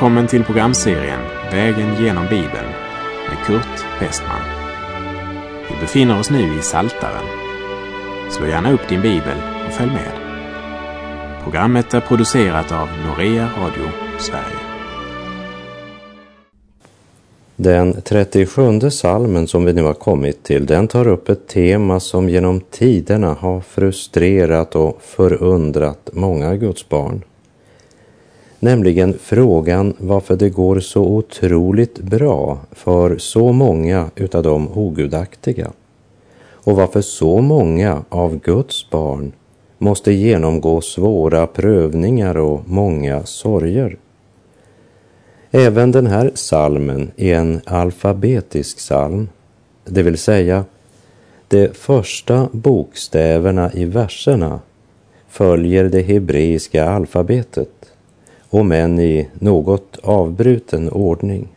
Välkommen till programserien Vägen genom Bibeln med Kurt Westman. Vi befinner oss nu i Saltaren. Slå gärna upp din bibel och följ med. Programmet är producerat av Norea Radio Sverige. Den 37 salmen som vi nu har kommit till, den tar upp ett tema som genom tiderna har frustrerat och förundrat många Guds barn. Nämligen frågan varför det går så otroligt bra för så många utav de ogudaktiga och varför så många av Guds barn måste genomgå svåra prövningar och många sorger. Även den här salmen är en alfabetisk psalm, det vill säga de första bokstäverna i verserna följer det hebreiska alfabetet om än i något avbruten ordning.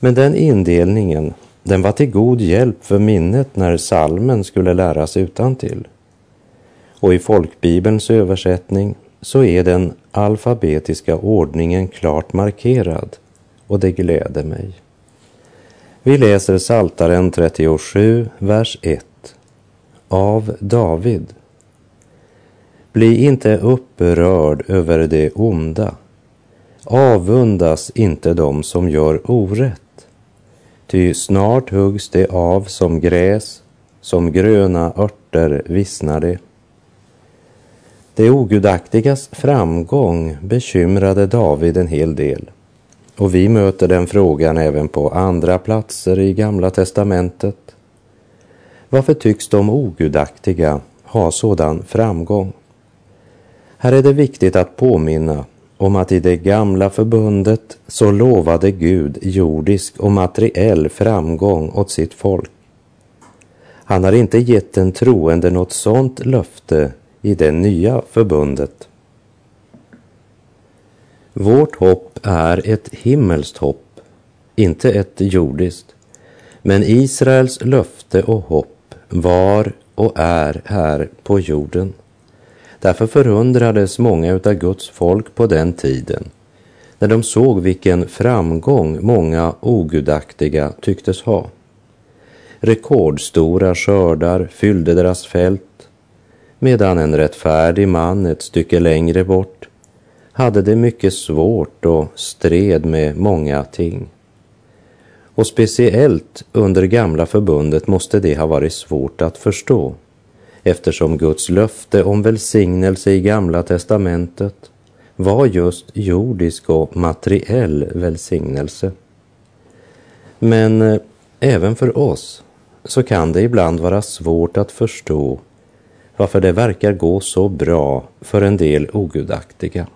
Men den indelningen, den var till god hjälp för minnet när salmen skulle läras utantill. Och i folkbibelns översättning så är den alfabetiska ordningen klart markerad och det gläder mig. Vi läser Saltaren 37, vers 1. Av David. Bli inte upprörd över det onda. Avundas inte dem som gör orätt. Ty snart huggs det av som gräs, som gröna örter vissnar det. Det ogudaktigas framgång bekymrade David en hel del. Och vi möter den frågan även på andra platser i Gamla testamentet. Varför tycks de ogudaktiga ha sådan framgång? Här är det viktigt att påminna om att i det gamla förbundet så lovade Gud jordisk och materiell framgång åt sitt folk. Han har inte gett den troende något sådant löfte i det nya förbundet. Vårt hopp är ett himmelskt hopp, inte ett jordiskt. Men Israels löfte och hopp var och är här på jorden. Därför förundrades många utav Guds folk på den tiden när de såg vilken framgång många ogudaktiga tycktes ha. Rekordstora skördar fyllde deras fält medan en rättfärdig man ett stycke längre bort hade det mycket svårt och stred med många ting. Och speciellt under gamla förbundet måste det ha varit svårt att förstå eftersom Guds löfte om välsignelse i Gamla testamentet var just jordisk och materiell välsignelse. Men eh, även för oss så kan det ibland vara svårt att förstå varför det verkar gå så bra för en del ogudaktiga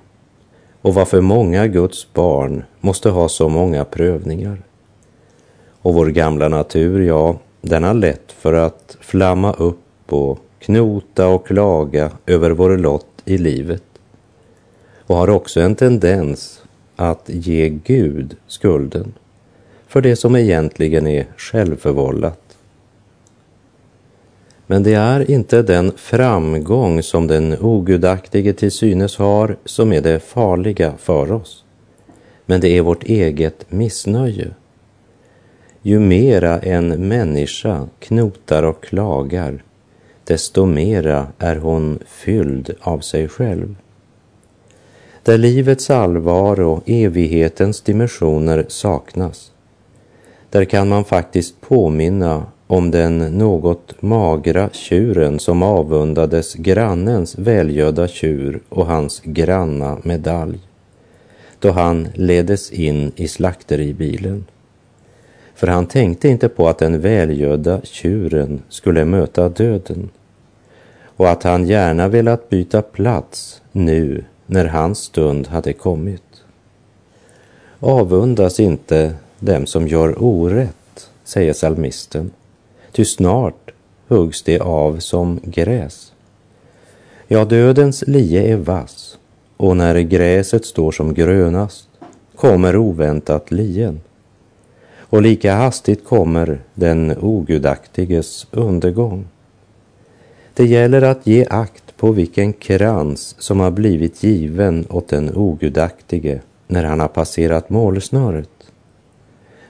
och varför många Guds barn måste ha så många prövningar. Och vår gamla natur, ja, den har lätt för att flamma upp och knota och klaga över vår lott i livet och har också en tendens att ge Gud skulden för det som egentligen är självförvållat. Men det är inte den framgång som den ogudaktige till synes har som är det farliga för oss. Men det är vårt eget missnöje. Ju mera en människa knotar och klagar, desto mera är hon fylld av sig själv. Där livets allvar och evighetens dimensioner saknas, där kan man faktiskt påminna om den något magra tjuren som avundades grannens välgödda tjur och hans granna medalj, då han leddes in i slakteribilen. För han tänkte inte på att den välgödda tjuren skulle möta döden och att han gärna velat byta plats nu när hans stund hade kommit. Avundas inte dem som gör orätt, säger salmisten, ty snart huggs det av som gräs. Ja, dödens lie är vass och när gräset står som grönast kommer oväntat lien och lika hastigt kommer den ogudaktiges undergång. Det gäller att ge akt på vilken krans som har blivit given åt den ogudaktige när han har passerat målsnöret?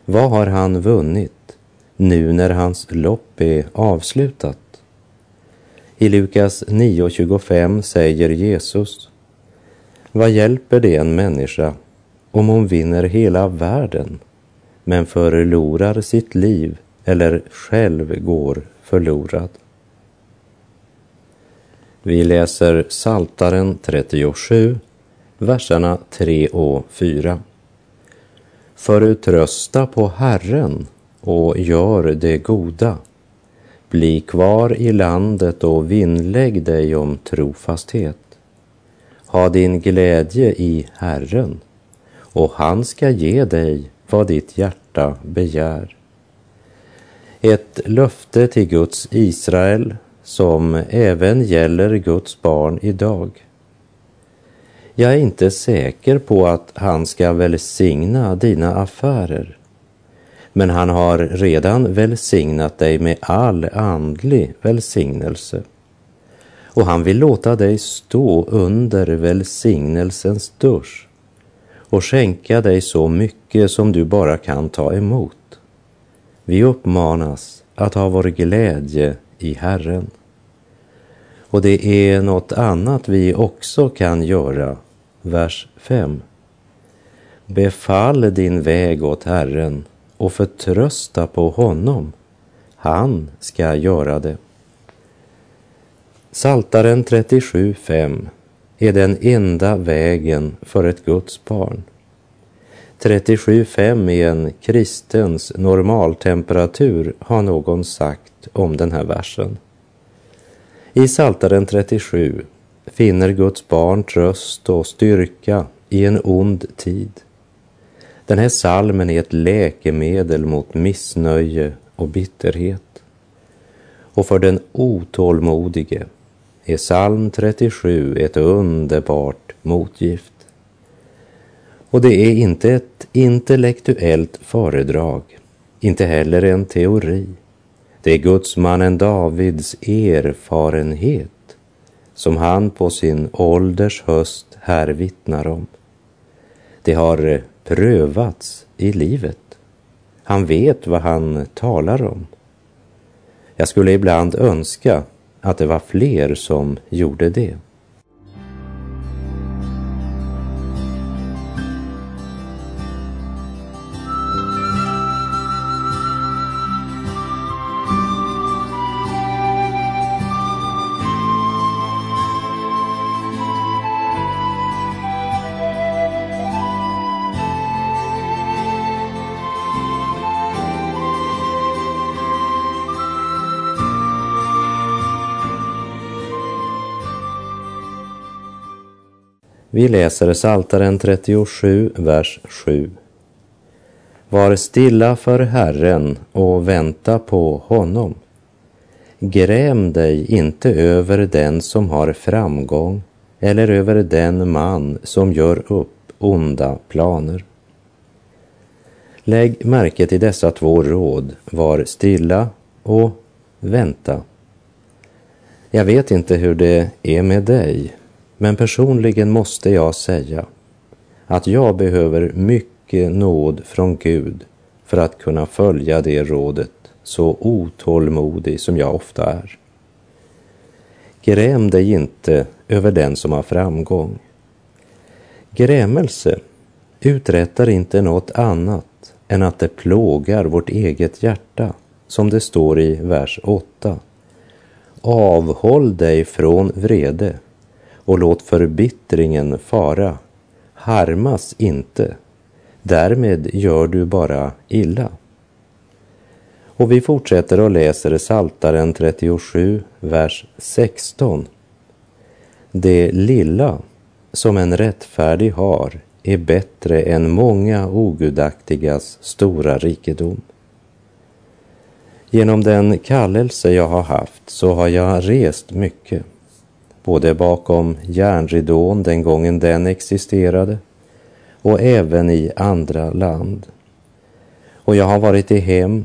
Vad har han vunnit nu när hans lopp är avslutat? I Lukas 9.25 säger Jesus Vad hjälper det en människa om hon vinner hela världen men förlorar sitt liv eller själv går förlorad? Vi läser Saltaren 37, verserna 3 och 4. Förtrösta på Herren och gör det goda. Bli kvar i landet och vinnlägg dig om trofasthet. Ha din glädje i Herren och han ska ge dig vad ditt hjärta begär. Ett löfte till Guds Israel som även gäller Guds barn idag. Jag är inte säker på att han ska välsigna dina affärer. Men han har redan välsignat dig med all andlig välsignelse. Och han vill låta dig stå under välsignelsens dusch och skänka dig så mycket som du bara kan ta emot. Vi uppmanas att ha vår glädje i Herren. Och det är något annat vi också kan göra. Vers 5. Befall din väg åt Herren och förtrösta på honom. Han ska göra det. Saltaren 37.5 är den enda vägen för ett Guds barn. 37,5 i en kristens normaltemperatur har någon sagt om den här versen. I Saltaren 37 finner Guds barn tröst och styrka i en ond tid. Den här salmen är ett läkemedel mot missnöje och bitterhet. Och för den otålmodige är psalm 37 ett underbart motgift. Och det är inte ett intellektuellt föredrag, inte heller en teori. Det är gudsmannen Davids erfarenhet som han på sin ålders höst här vittnar om. Det har prövats i livet. Han vet vad han talar om. Jag skulle ibland önska att det var fler som gjorde det. Vi läser Saltaren 37, vers 7. Var stilla för Herren och vänta på honom. Gräm dig inte över den som har framgång eller över den man som gör upp onda planer. Lägg märke till dessa två råd, var stilla och vänta. Jag vet inte hur det är med dig, men personligen måste jag säga att jag behöver mycket nåd från Gud för att kunna följa det rådet, så otålmodig som jag ofta är. Gräm dig inte över den som har framgång. Grämelse uträttar inte något annat än att det plågar vårt eget hjärta, som det står i vers 8. Avhåll dig från vrede och låt förbittringen fara. Harmas inte, därmed gör du bara illa. Och vi fortsätter och läser Saltaren 37, vers 16. Det lilla som en rättfärdig har är bättre än många ogudaktigas stora rikedom. Genom den kallelse jag har haft så har jag rest mycket både bakom järnridån den gången den existerade och även i andra land. Och jag har varit i hem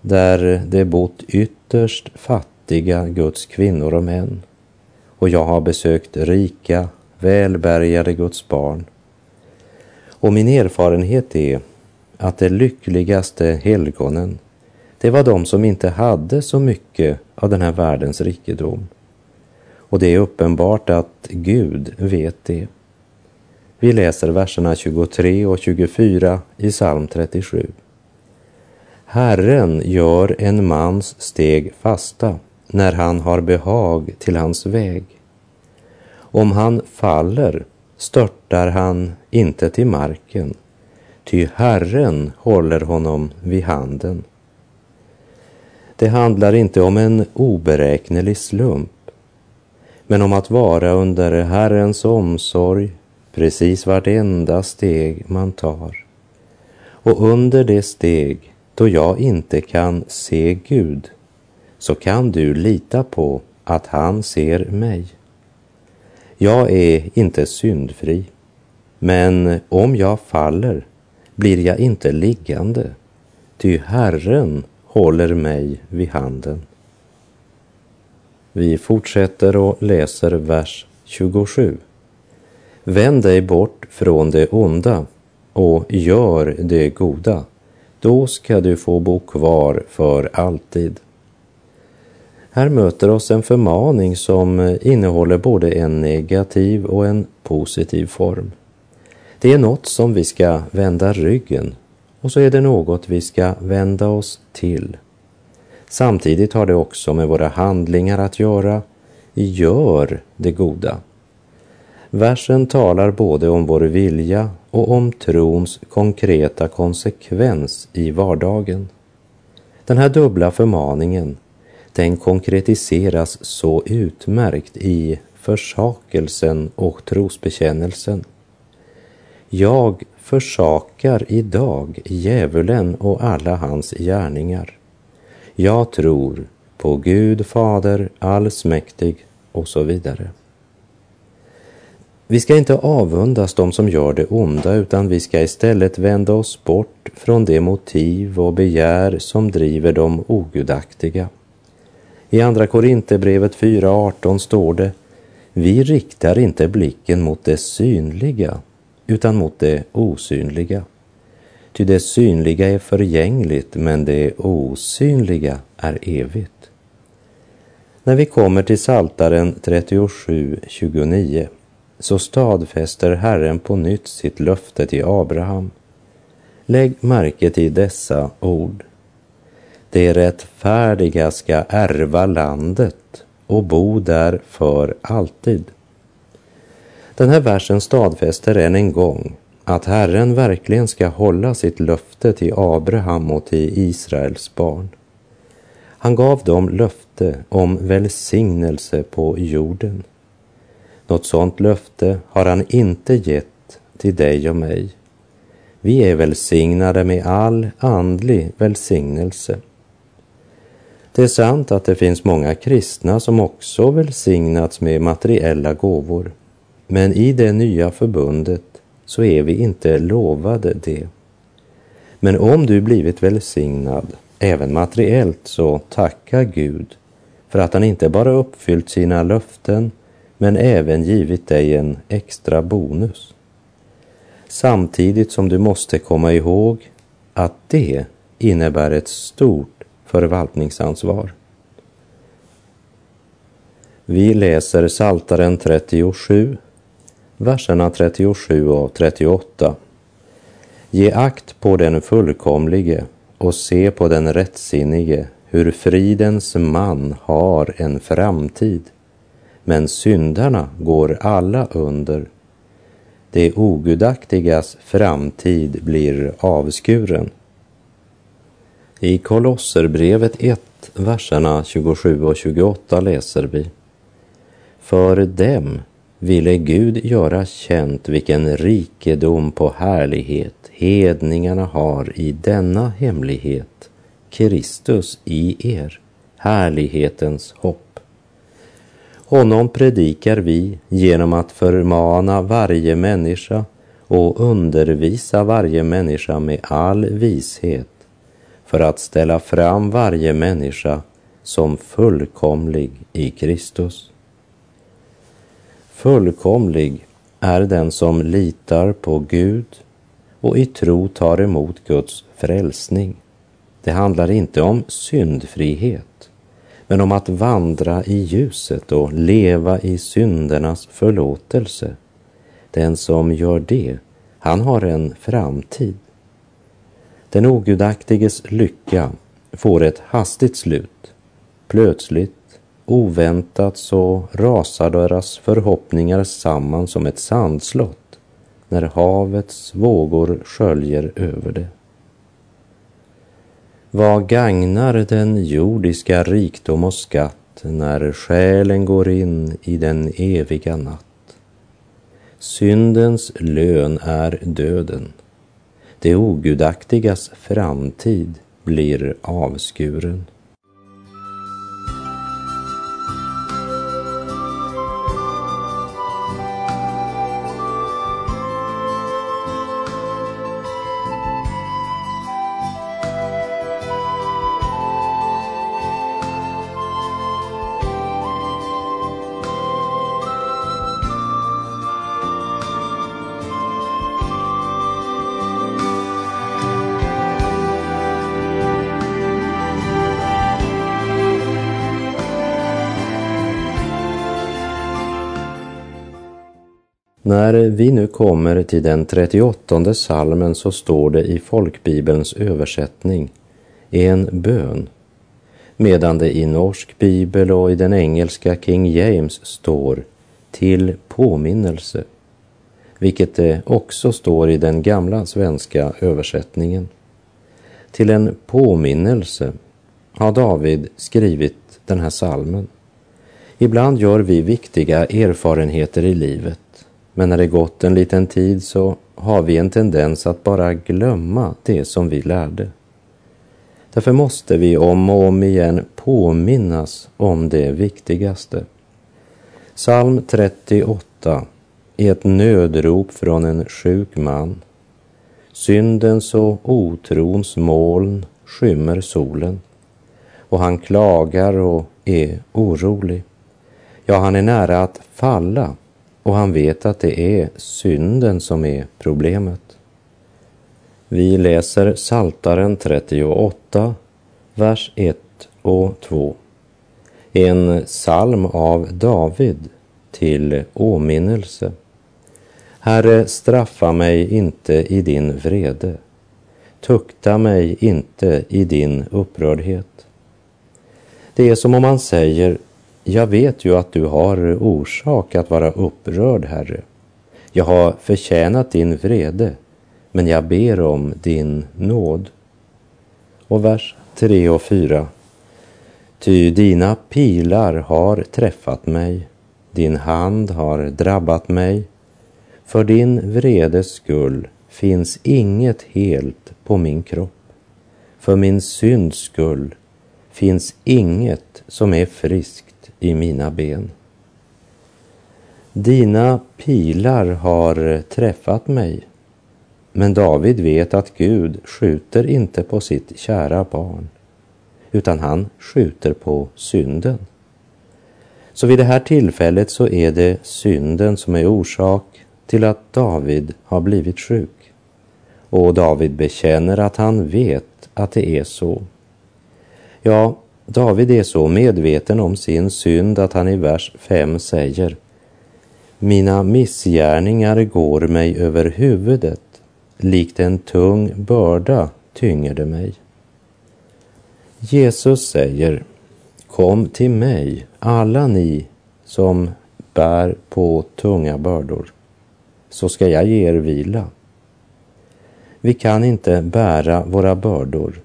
där det bott ytterst fattiga Guds kvinnor och män. Och jag har besökt rika, välbärgade Guds barn. Och min erfarenhet är att de lyckligaste helgonen, det var de som inte hade så mycket av den här världens rikedom. Och det är uppenbart att Gud vet det. Vi läser verserna 23 och 24 i psalm 37. Herren gör en mans steg fasta när han har behag till hans väg. Om han faller störtar han inte till marken, ty Herren håller honom vid handen. Det handlar inte om en oberäknelig slump, men om att vara under Herrens omsorg precis vartenda steg man tar. Och under det steg då jag inte kan se Gud, så kan du lita på att han ser mig. Jag är inte syndfri, men om jag faller blir jag inte liggande, ty Herren håller mig vid handen. Vi fortsätter och läser vers 27. Vänd dig bort från det onda och gör det goda. Då ska du få bo kvar för alltid. Här möter oss en förmaning som innehåller både en negativ och en positiv form. Det är något som vi ska vända ryggen och så är det något vi ska vända oss till. Samtidigt har det också med våra handlingar att göra. Gör det goda. Versen talar både om vår vilja och om trons konkreta konsekvens i vardagen. Den här dubbla förmaningen, den konkretiseras så utmärkt i försakelsen och trosbekännelsen. Jag försakar idag djävulen och alla hans gärningar. Jag tror på Gud Fader allsmäktig och så vidare. Vi ska inte avundas de som gör det onda utan vi ska istället vända oss bort från det motiv och begär som driver de ogudaktiga. I Andra Korinthierbrevet 4.18 står det Vi riktar inte blicken mot det synliga utan mot det osynliga. Ty det synliga är förgängligt men det osynliga är evigt. När vi kommer till Saltaren 37.29 så stadfäster Herren på nytt sitt löfte till Abraham. Lägg märke till dessa ord. De rättfärdiga ska ärva landet och bo där för alltid. Den här versen stadfäster än en gång att Herren verkligen ska hålla sitt löfte till Abraham och till Israels barn. Han gav dem löfte om välsignelse på jorden. Något sådant löfte har han inte gett till dig och mig. Vi är välsignade med all andlig välsignelse. Det är sant att det finns många kristna som också välsignats med materiella gåvor. Men i det nya förbundet så är vi inte lovade det. Men om du blivit välsignad, även materiellt, så tacka Gud för att han inte bara uppfyllt sina löften men även givit dig en extra bonus. Samtidigt som du måste komma ihåg att det innebär ett stort förvaltningsansvar. Vi läser Saltaren 37, verserna 37 och 38. Ge akt på den fullkomlige och se på den rättsinnige, hur fridens man har en framtid men syndarna går alla under. Det ogudaktigas framtid blir avskuren. I Kolosserbrevet 1, verserna 27 och 28 läser vi. För dem ville Gud göra känt vilken rikedom på härlighet hedningarna har i denna hemlighet, Kristus i er, härlighetens hopp. Honom predikar vi genom att förmana varje människa och undervisa varje människa med all vishet för att ställa fram varje människa som fullkomlig i Kristus. Fullkomlig är den som litar på Gud, och i tro tar emot Guds frälsning. Det handlar inte om syndfrihet, men om att vandra i ljuset och leva i syndernas förlåtelse. Den som gör det, han har en framtid. Den ogudaktiges lycka får ett hastigt slut. Plötsligt, oväntat så rasar deras förhoppningar samman som ett sandslott när havets vågor sköljer över det. Vad gagnar den jordiska rikdom och skatt när själen går in i den eviga natt? Syndens lön är döden. Det ogudaktigas framtid blir avskuren. När vi nu kommer till den 38 salmen så står det i folkbibelns översättning en bön, medan det i norsk bibel och i den engelska King James står till påminnelse, vilket det också står i den gamla svenska översättningen. Till en påminnelse har David skrivit den här salmen. Ibland gör vi viktiga erfarenheter i livet men när det gått en liten tid så har vi en tendens att bara glömma det som vi lärde. Därför måste vi om och om igen påminnas om det viktigaste. Psalm 38 är ett nödrop från en sjuk man. Syndens och otrons moln skymmer solen och han klagar och är orolig. Ja, han är nära att falla och han vet att det är synden som är problemet. Vi läser Saltaren 38, vers 1 och 2. En psalm av David till åminnelse. Herre, straffa mig inte i din vrede. Tukta mig inte i din upprördhet. Det är som om man säger jag vet ju att du har orsak att vara upprörd, Herre. Jag har förtjänat din vrede, men jag ber om din nåd. Och vers 3 och 4. Ty dina pilar har träffat mig, din hand har drabbat mig. För din vredes skull finns inget helt på min kropp. För min synds skull finns inget som är friskt i mina ben. Dina pilar har träffat mig. Men David vet att Gud skjuter inte på sitt kära barn, utan han skjuter på synden. Så vid det här tillfället så är det synden som är orsak till att David har blivit sjuk. Och David bekänner att han vet att det är så. Ja, David är så medveten om sin synd att han i vers 5 säger Mina missgärningar går mig över huvudet, likt en tung börda tynger det mig. Jesus säger Kom till mig, alla ni som bär på tunga bördor, så ska jag ge er vila. Vi kan inte bära våra bördor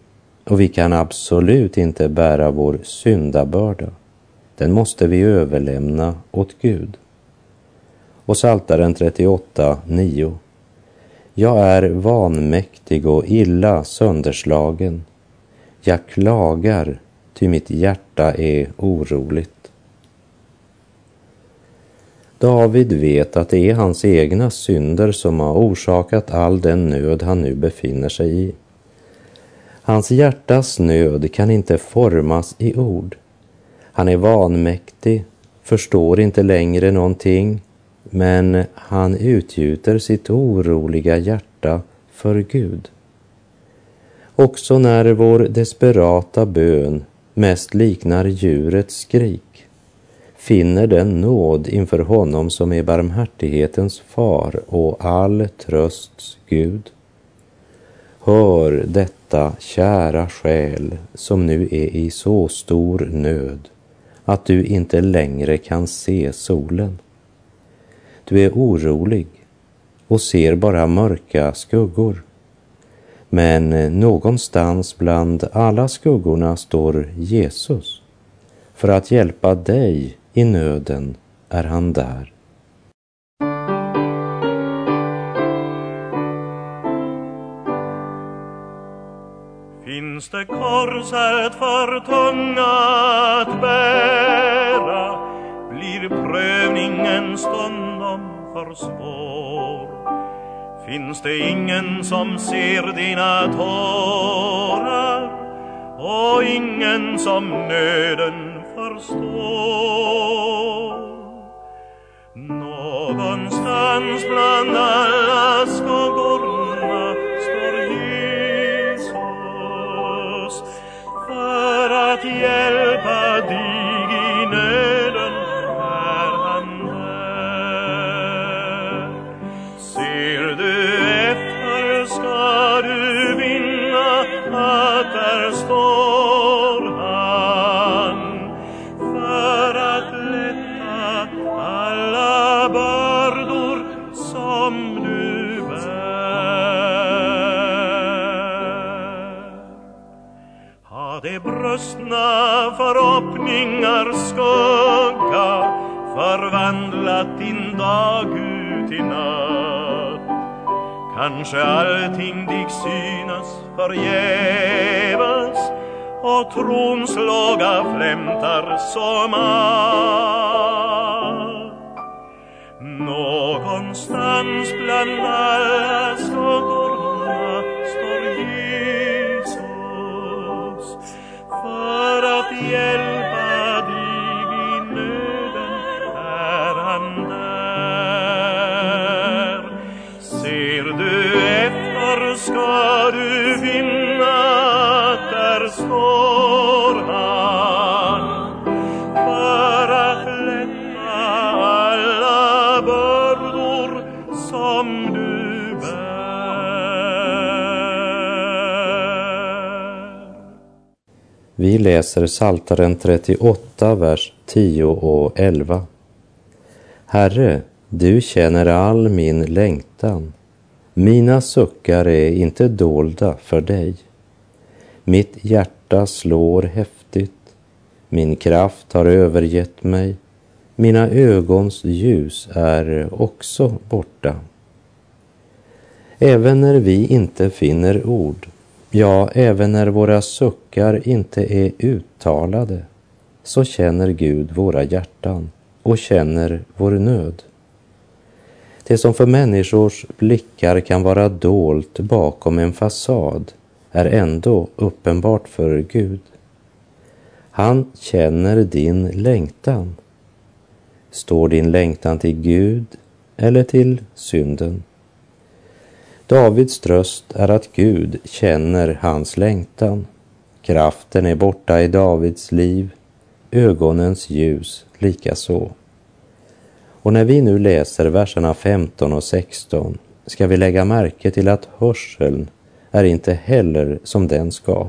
och vi kan absolut inte bära vår syndabörda. Den måste vi överlämna åt Gud. Och Saltaren 38, 9. Jag är vanmäktig och illa sönderslagen. Jag klagar, ty mitt hjärta är oroligt. David vet att det är hans egna synder som har orsakat all den nöd han nu befinner sig i. Hans hjärtas nöd kan inte formas i ord. Han är vanmäktig, förstår inte längre någonting, men han utgjuter sitt oroliga hjärta för Gud. Också när vår desperata bön mest liknar djurets skrik finner den nåd inför honom som är barmhärtighetens far och all trösts Gud. Hör detta, kära själ, som nu är i så stor nöd att du inte längre kan se solen. Du är orolig och ser bara mörka skuggor. Men någonstans bland alla skuggorna står Jesus. För att hjälpa dig i nöden är han där. Finns det korset för tunga att bära blir prövningen stundom för svår. Finns det ingen som ser dina tårar och ingen som nöden förstår. Någonstans bland alla för att hjälpa Hade de brustna förhoppningar skugga förvandlat din dag ut i natt Kanske allting dig synas förgäves och trons låga flämtar som allt. Någonstans bland alla skuggor för att hjälpa dig i nöden är han där. Ser du efter ska du finna, att där står han för att lätta alla bördor som du bär. Vi läser Saltaren 38, vers 10 och 11. Herre, du känner all min längtan. Mina suckar är inte dolda för dig. Mitt hjärta slår häftigt. Min kraft har övergett mig. Mina ögons ljus är också borta. Även när vi inte finner ord, ja, även när våra suckar inte är uttalade, så känner Gud våra hjärtan och känner vår nöd. Det som för människors blickar kan vara dolt bakom en fasad är ändå uppenbart för Gud. Han känner din längtan. Står din längtan till Gud eller till synden? Davids tröst är att Gud känner hans längtan. Kraften är borta i Davids liv, ögonens ljus likaså. Och när vi nu läser verserna 15 och 16 ska vi lägga märke till att hörseln är inte heller som den ska.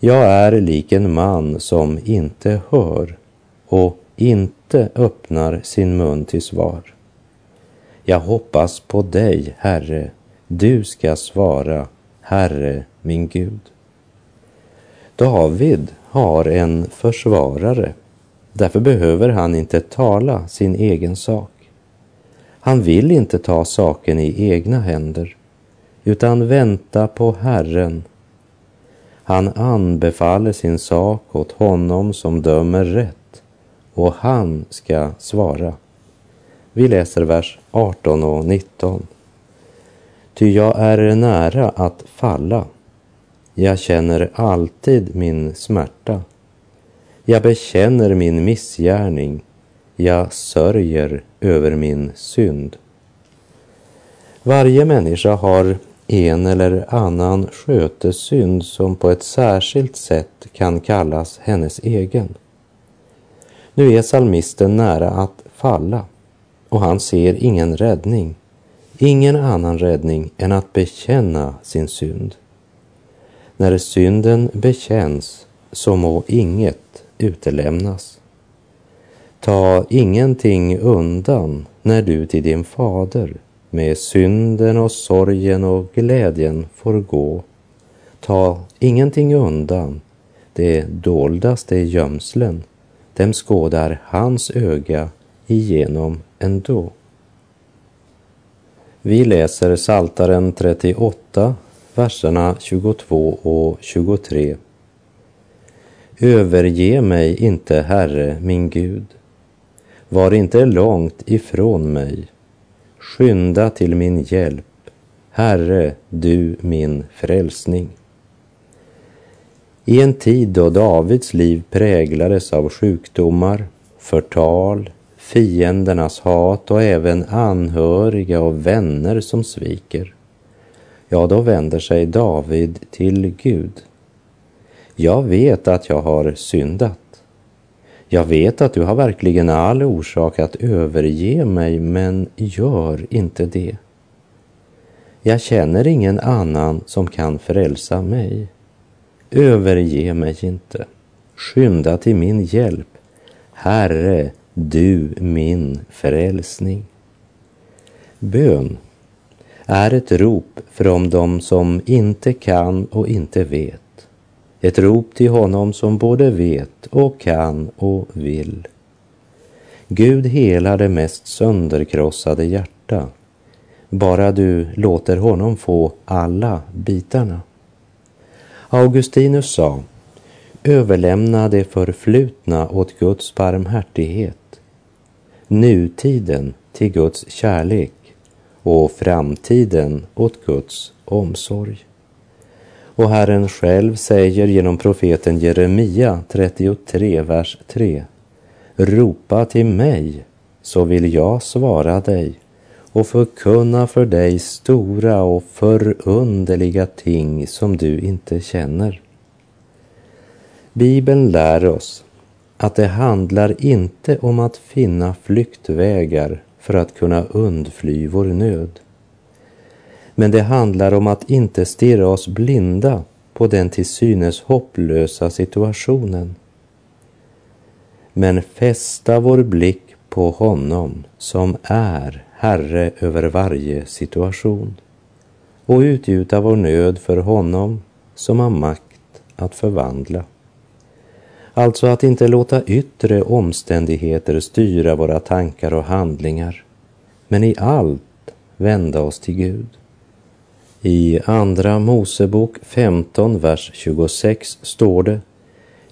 Jag är lik en man som inte hör och inte öppnar sin mun till svar. Jag hoppas på dig, Herre, du ska svara, Herre min Gud. David har en försvarare, därför behöver han inte tala sin egen sak. Han vill inte ta saken i egna händer, utan vänta på Herren. Han anbefaller sin sak åt honom som dömer rätt och han ska svara. Vi läser vers 18 och 19. Ty jag är nära att falla. Jag känner alltid min smärta. Jag bekänner min missgärning. Jag sörjer över min synd. Varje människa har en eller annan skötesynd som på ett särskilt sätt kan kallas hennes egen. Nu är salmisten nära att falla och han ser ingen räddning, ingen annan räddning än att bekänna sin synd. När synden bekänns så må inget utelämnas. Ta ingenting undan när du till din fader med synden och sorgen och glädjen får gå. Ta ingenting undan, det doldaste gömslen, dem skådar hans öga igenom ändå. Vi läser Saltaren 38, verserna 22 och 23. Överge mig inte, Herre, min Gud. Var inte långt ifrån mig. Skynda till min hjälp. Herre, du min frälsning. I en tid då Davids liv präglades av sjukdomar, förtal, fiendernas hat och även anhöriga och vänner som sviker, ja, då vänder sig David till Gud. Jag vet att jag har syndat. Jag vet att du har verkligen all orsak att överge mig, men gör inte det. Jag känner ingen annan som kan frälsa mig. Överge mig inte. Skynda till min hjälp. Herre, du min frälsning. Bön är ett rop från dem som inte kan och inte vet. Ett rop till honom som både vet och kan och vill. Gud helar det mest sönderkrossade hjärta. Bara du låter honom få alla bitarna. Augustinus sa, överlämna det förflutna åt Guds barmhärtighet, nutiden till Guds kärlek och framtiden åt Guds omsorg. Och Herren själv säger genom profeten Jeremia 33, vers 3. Ropa till mig, så vill jag svara dig och förkunna för dig stora och förunderliga ting som du inte känner. Bibeln lär oss att det handlar inte om att finna flyktvägar för att kunna undfly vår nöd. Men det handlar om att inte stirra oss blinda på den till synes hopplösa situationen. Men fästa vår blick på honom som är Herre över varje situation och utgjuta vår nöd för honom som har makt att förvandla. Alltså att inte låta yttre omständigheter styra våra tankar och handlingar, men i allt vända oss till Gud. I Andra Mosebok 15, vers 26 står det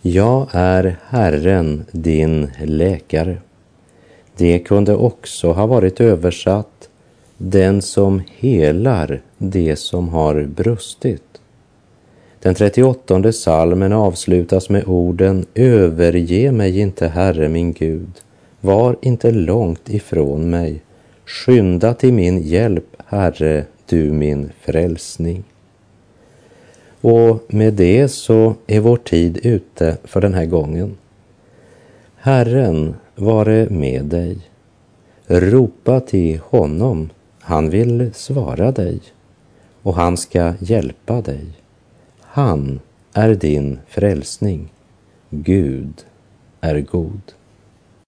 Jag är Herren, din läkare. Det kunde också ha varit översatt Den som helar det som har brustit. Den 38 salmen avslutas med orden Överge mig inte, Herre min Gud. Var inte långt ifrån mig. Skynda till min hjälp, Herre, du min frälsning. Och med det så är vår tid ute för den här gången. Herren vare med dig. Ropa till honom, han vill svara dig och han ska hjälpa dig. Han är din frälsning. Gud är god.